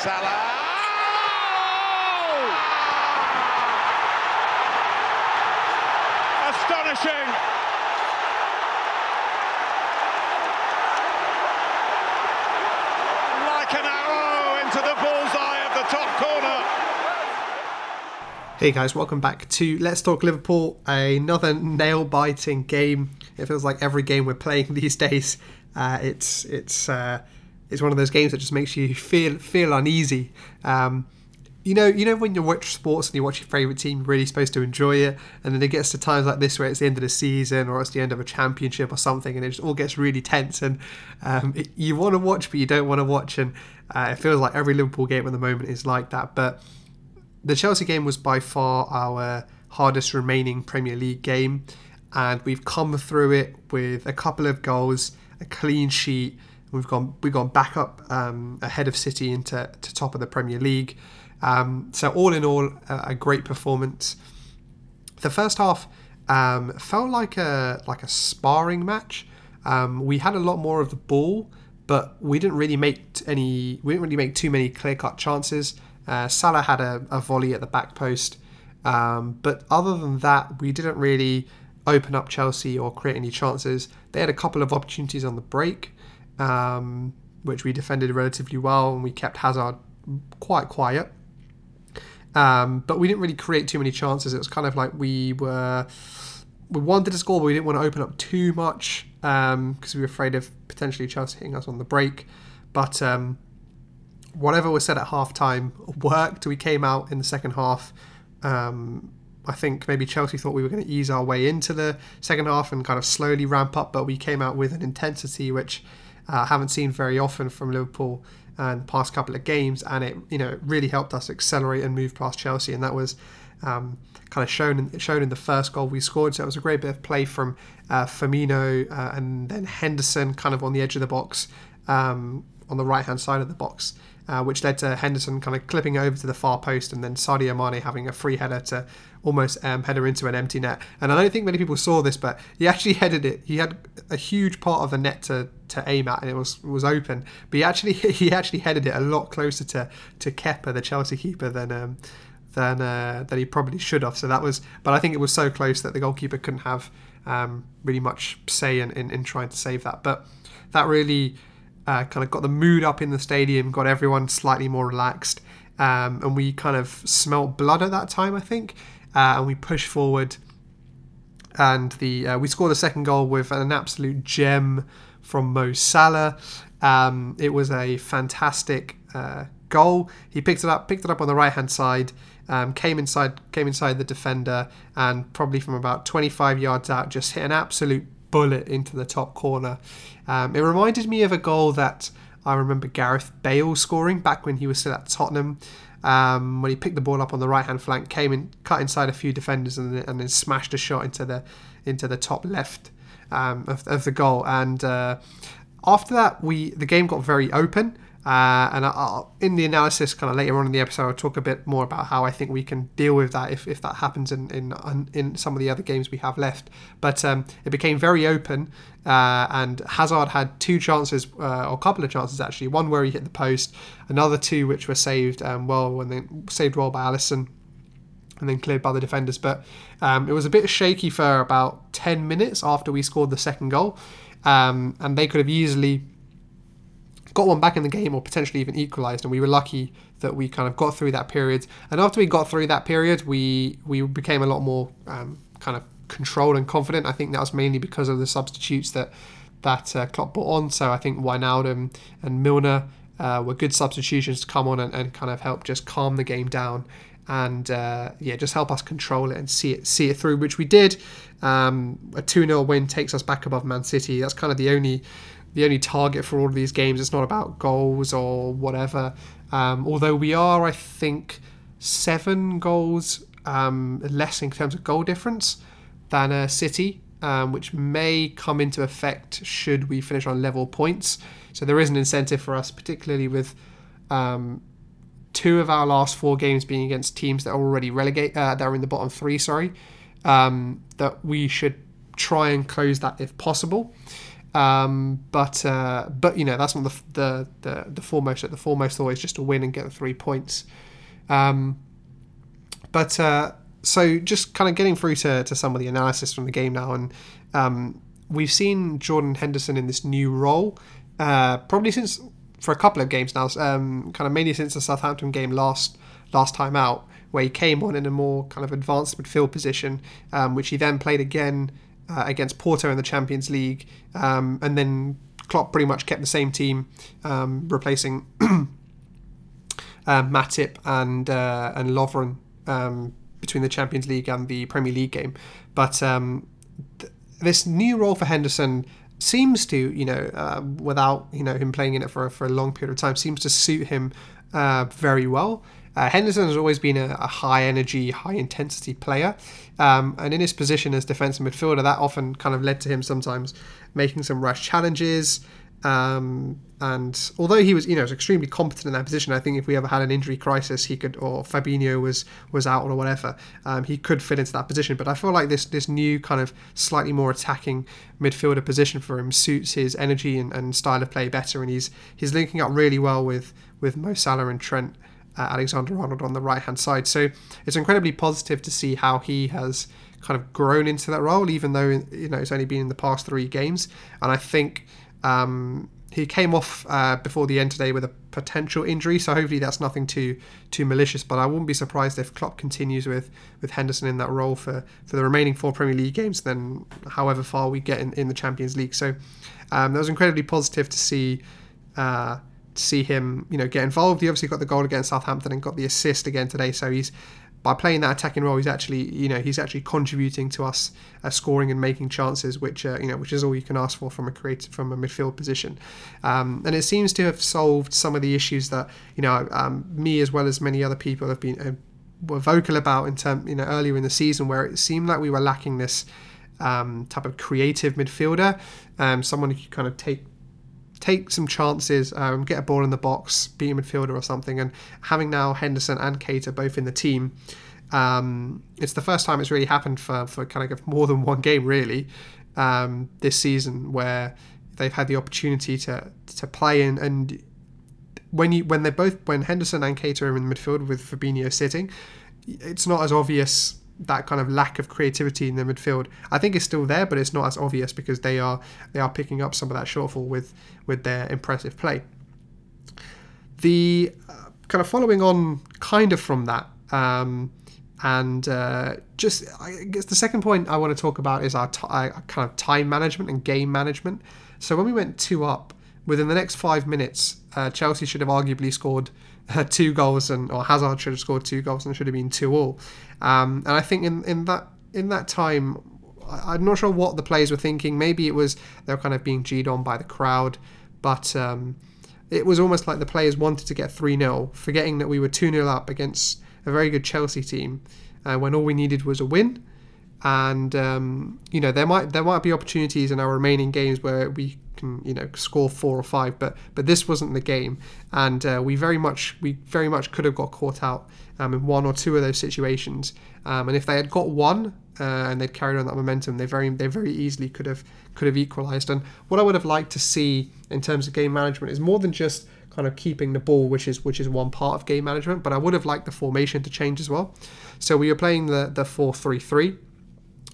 Salah. Astonishing. Like an arrow into the bullseye of the top corner. Hey guys, welcome back to Let's Talk Liverpool. Another nail-biting game. It feels like every game we're playing these days. Uh, it's it's uh, it's one of those games that just makes you feel feel uneasy. Um, you know, you know when you watch sports and you watch your favorite team, you're really supposed to enjoy it, and then it gets to times like this where it's the end of the season or it's the end of a championship or something, and it just all gets really tense, and um, it, you want to watch but you don't want to watch, and uh, it feels like every Liverpool game at the moment is like that. But the Chelsea game was by far our hardest remaining Premier League game, and we've come through it with a couple of goals, a clean sheet. We've gone we've gone back up um, ahead of City into to top of the Premier League. Um, so all in all, a, a, great performance. The first half um, felt like a like a sparring match. Um, we had a lot more of the ball, but we didn't really make any. We didn't really make too many clear cut chances. Uh, Salah had a, a, volley at the back post, um, but other than that, we didn't really open up Chelsea or create any chances. They had a couple of opportunities on the break, um, which we defended relatively well, and we kept Hazard quite quiet. Um, but we didn't really create too many chances. It was kind of like we were we wanted to score, but we didn't want to open up too much because um, we were afraid of potentially Chelsea hitting us on the break. But um, whatever was said at halftime worked. We came out in the second half. Um, I think maybe Chelsea thought we were going to ease our way into the second half and kind of slowly ramp up, but we came out with an intensity which uh, haven't seen very often from Liverpool and past couple of games, and it you know really helped us accelerate and move past Chelsea, and that was um, kind of shown in, shown in the first goal we scored. So it was a great bit of play from uh, Firmino uh, and then Henderson, kind of on the edge of the box, um, on the right hand side of the box. Uh, which led to Henderson kind of clipping over to the far post and then Sadio Mane having a free header to almost um, header into an empty net. And I don't think many people saw this, but he actually headed it. He had a huge part of the net to, to aim at, and it was was open. But he actually he actually headed it a lot closer to to Kepa, the Chelsea keeper, than um, than uh, than he probably should have. So that was, but I think it was so close that the goalkeeper couldn't have um, really much say in, in, in trying to save that. But that really uh, kind of got the mood up in the stadium, got everyone slightly more relaxed. Um, and we kind of smelt blood at that time, I think uh, and we pushed forward. And the uh, we scored the second goal with an absolute gem from Mo Salah. Um, it was a fantastic uh, goal. He picked it up, picked it up on the right hand side, um, came inside, came inside the defender, and probably from about 25 yards out, just hit an absolute bullet into the top corner. Um, it reminded me of a goal that I remember Gareth Bale scoring back when he was still at Tottenham um, when he picked the ball up on the right hand flank, came in, cut inside a few defenders, and, and then smashed a shot into the into the top left um, of, of, the goal. And uh, after that, we the game got very open. Uh, and I, in the analysis, kind of later on in the episode, I'll talk a bit more about how I think we can deal with that if, if that happens in, in in some of the other games we have left. But um, it became very open, uh, and Hazard had two chances, uh, or a couple of chances actually. One where he hit the post, another two which were saved um, well when they saved well by Alisson, and then cleared by the defenders. But um, it was a bit shaky for about 10 minutes after we scored the second goal. Um, and they could have easily got one back in the game or potentially even equalised. And we were lucky that we kind of got through that period. And after we got through that period, we we became a lot more um, kind of controlled and confident. I think that was mainly because of the substitutes that that uh, Klopp brought on. So I think Wijnaldum and Milner uh, were good substitutions to come on and, and kind of help just calm the game down and uh, yeah, just help us control it and see it see it through, which we did. Um, a 2 0 win takes us back above Man City. That's kind of the only the only target for all of these games. It's not about goals or whatever. Um, although we are, I think, seven goals um, less in terms of goal difference than a City, um, which may come into effect should we finish on level points. So there is an incentive for us, particularly with um, two of our last four games being against teams that are already relegate uh, that are in the bottom three. Sorry, um, that we should try and close that if possible. Um, but uh, but you know that's not the, the the the foremost. The foremost is just to win and get the three points. Um, but uh, so just kind of getting through to, to some of the analysis from the game now, and um, we've seen Jordan Henderson in this new role uh, probably since for a couple of games now, um, kind of mainly since the Southampton game last last time out, where he came on in a more kind of advanced midfield position, um, which he then played again uh, against Porto in the Champions League, um, and then Klopp pretty much kept the same team, um, replacing uh, Matip and uh, and Lovren um, between the Champions League and the Premier League game. But um, th- this new role for Henderson seems to, you know, uh, without you know him playing in it for for a long period of time, seems to suit him uh, very well. Uh, Henderson has always been a, a, high energy, high intensity player, um, and in his position as defensive midfielder, that often kind of led to him sometimes making some rash challenges, um, and although he was, you know, was extremely competent in that position, I think if we ever had an injury crisis, he could, or Fabinho was was out or whatever, um, he could fit into that position. But I feel like this this new kind of slightly more attacking midfielder position for him suits his energy and, and style of play better, and he's he's linking up really well with with Mo Salah and Trent. Uh, Alexander Arnold on the right hand side. So it's incredibly positive to see how he has kind of grown into that role, even though you know it's only been in the past three games. And I think um, he came off uh, before the end today with a potential injury, so hopefully that's nothing too too malicious. But I wouldn't be surprised if Klopp continues with with Henderson in that role for, for the remaining four Premier League games, then however far we get in, in the Champions League. So um, that was incredibly positive to see. Uh, see him, you know, get involved. He obviously got the goal against Southampton and got the assist again today. So he's by playing that attacking role, he's actually you know he's actually contributing to us uh, scoring and making chances, which uh, you know which is all you can ask for from a creative from a midfield position. Um, and it seems to have solved some of the issues that you know um, me as well as many other people have been uh, were vocal about in term you know earlier in the season where it seemed like we were lacking this um, type of creative midfielder, um, someone who could kind of take take some chances, um, get a ball in the box, be a midfielder or something. And having now Henderson and Keita both in the team, um, it's the first time it's really happened for, for kind of more than one game, really, um, this season where they've had the opportunity to to play in and when you when they both when Henderson and Keita are in the midfield with Fabinho sitting, it's not as obvious that kind of lack of creativity in the midfield. I think it's still there, but it's not as obvious because they are they are picking up some of that shortfall with with their impressive play. The uh, kind of following on kind of from that, um, and uh, just I guess the second point I want to talk about is our t- uh, kind of time management and game management. So when we went two up, within the next five minutes, uh, Chelsea should have arguably scored two goals, and or Hazard should have scored two goals and should have been two all. Um, and I think in, in that in that time, I, am not sure what the players were thinking. Maybe it was they were kind of being G'd on by the crowd, but um, it was almost like the players wanted to get 3 0, forgetting that we were 2 0 up against a very good Chelsea team uh, when all we needed was a win. And um, you know there might there might be opportunities in our remaining games where we can you know score four or five, but but this wasn't the game, and uh, we very much we very much could have got caught out um, in one or two of those situations. Um, and if they had got one uh, and they'd carried on that momentum, they very they very easily could have could have equalised. And what I would have liked to see in terms of game management is more than just kind of keeping the ball, which is which is one part of game management. But I would have liked the formation to change as well. So we were playing the the four three three,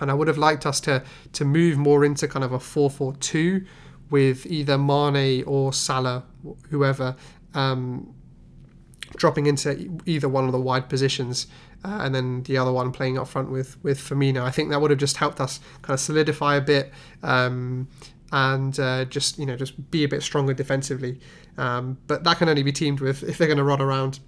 and I would have liked us to to move more into kind of a four four two with either Mane or Salah, whoever, um, dropping into either one of the wide positions, uh, and then the other one playing up front with with Firmino. I think that would have just helped us kind of solidify a bit. Um, and uh, just you know just be a bit stronger defensively, um, but that can only be teamed with if they're going to run around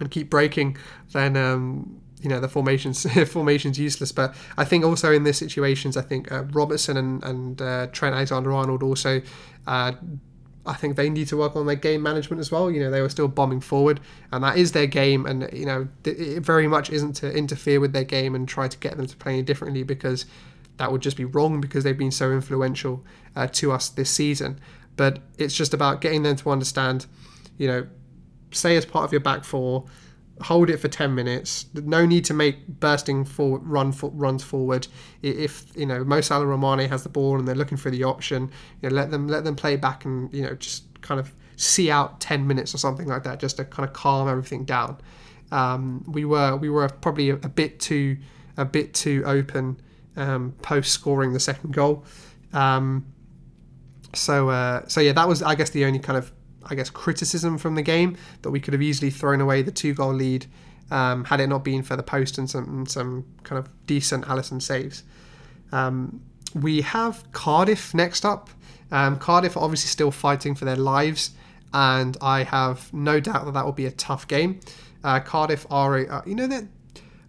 and keep breaking. Then um, you know the formations formations useless. But I think also in these situations, I think uh, Robertson and and uh, Trent Alexander-Arnold also. Uh, I think they need to work on their game management as well. You know, they were still bombing forward, and that is their game. And you know, it very much isn't to interfere with their game and try to get them to play differently because that would just be wrong because they've been so influential uh, to us this season. But it's just about getting them to understand, you know, say as part of your back four, hold it for 10 minutes. No need to make bursting forward, run for, runs forward. If you know Mo Salah or Mane has the ball and they're looking for the option, you know, let them let them play back and you know just kind of see out 10 minutes or something like that, just to kind of calm everything down. Um, we were we were probably a, a bit too a bit too open um, post scoring the second goal. Um, so uh, so yeah, that was I guess the only kind of I guess criticism from the game that we could have easily thrown away the two goal lead um, had it not been for the post and some some kind of decent Alisson saves. Um, we have Cardiff next up. Um, Cardiff are obviously still fighting for their lives, and I have no doubt that that will be a tough game. Uh, Cardiff are, a, uh, you know, they're,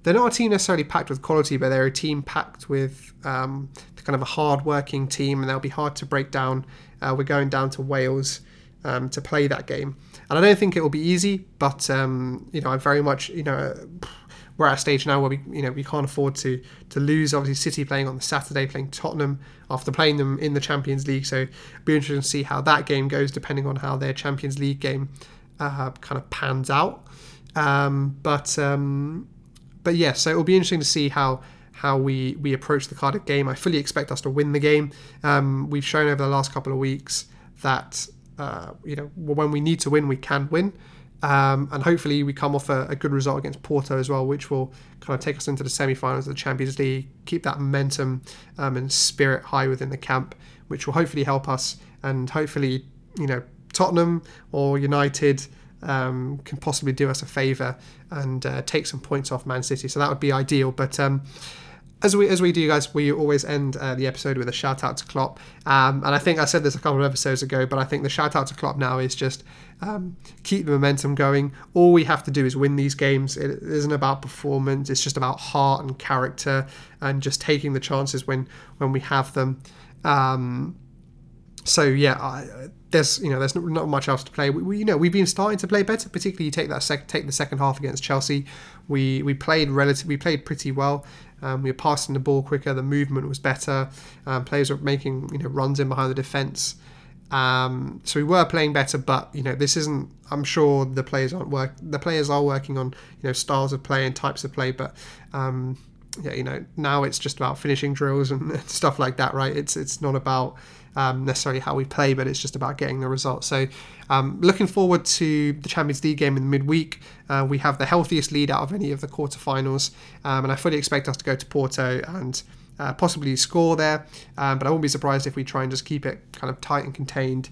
they're not a team necessarily packed with quality, but they're a team packed with um, kind of a hard-working team, and they'll be hard to break down. Uh, we're going down to Wales um, to play that game, and I don't think it will be easy. But um, you know, I'm very much, you know, we're at a stage now where we, you know, we can't afford to to lose. Obviously, City playing on the Saturday, playing Tottenham after playing them in the Champions League. So, it'll be interesting to see how that game goes, depending on how their Champions League game uh, kind of pans out. Um, but um, but yeah, so it'll be interesting to see how how we we approach the Cardiff game. I fully expect us to win the game. Um, we've shown over the last couple of weeks that uh, you know when we need to win, we can win. Um, and hopefully we come off a, a, good result against Porto as well, which will kind of take us into the semi-finals of the Champions League, keep that momentum um, and spirit high within the camp, which will hopefully help us. And hopefully, you know, Tottenham or United um, can possibly do us a favour and uh, take some points off Man City. So that would be ideal. But um, as we as we do, guys, we always end uh, the episode with a shout out to Klopp. Um, and I think I said this a couple of episodes ago, but I think the shout out to Klopp now is just um, keep the momentum going. All we have to do is win these games. It isn't about performance. It's just about heart and character and just taking the chances when when we have them. Um, so yeah, I, there's you know there's not much else to play. We, we, you know we've been starting to play better, particularly you take that sec- take the second half against Chelsea. We we played relatively we played pretty well. Um, we were passing the ball quicker. The movement was better. Um, players were making you know runs in behind the defence. Um, so we were playing better, but you know this isn't. I'm sure the players aren't work. The players are working on you know styles of play and types of play, but um, yeah, you know now it's just about finishing drills and stuff like that, right? It's it's not about um, necessarily how we play, but it's just about getting the result. So, um, looking forward to the Champions League game in the midweek. Uh, we have the healthiest lead out of any of the quarterfinals, um, and I fully expect us to go to Porto and uh, possibly score there. Um, but I won't be surprised if we try and just keep it kind of tight and contained,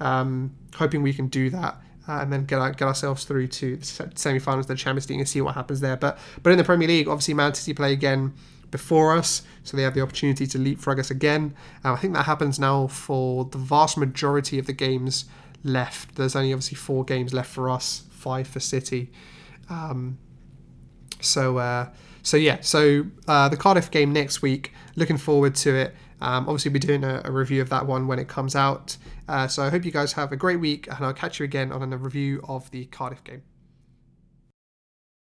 um, hoping we can do that. Uh, and then get our, get ourselves through to the semi-finals of the Champions League and see what happens there. But but in the Premier League, obviously Man City play again before us, so they have the opportunity to leapfrog us again. Uh, I think that happens now for the vast majority of the games left. There's only obviously four games left for us, five for City. Um, so uh, so yeah, so uh, the Cardiff game next week. Looking forward to it. Um, obviously, we'll be doing a, a, review of that one when it comes out. Uh, so I hope you guys have a great week, and I'll catch you again on a review of the Cardiff game.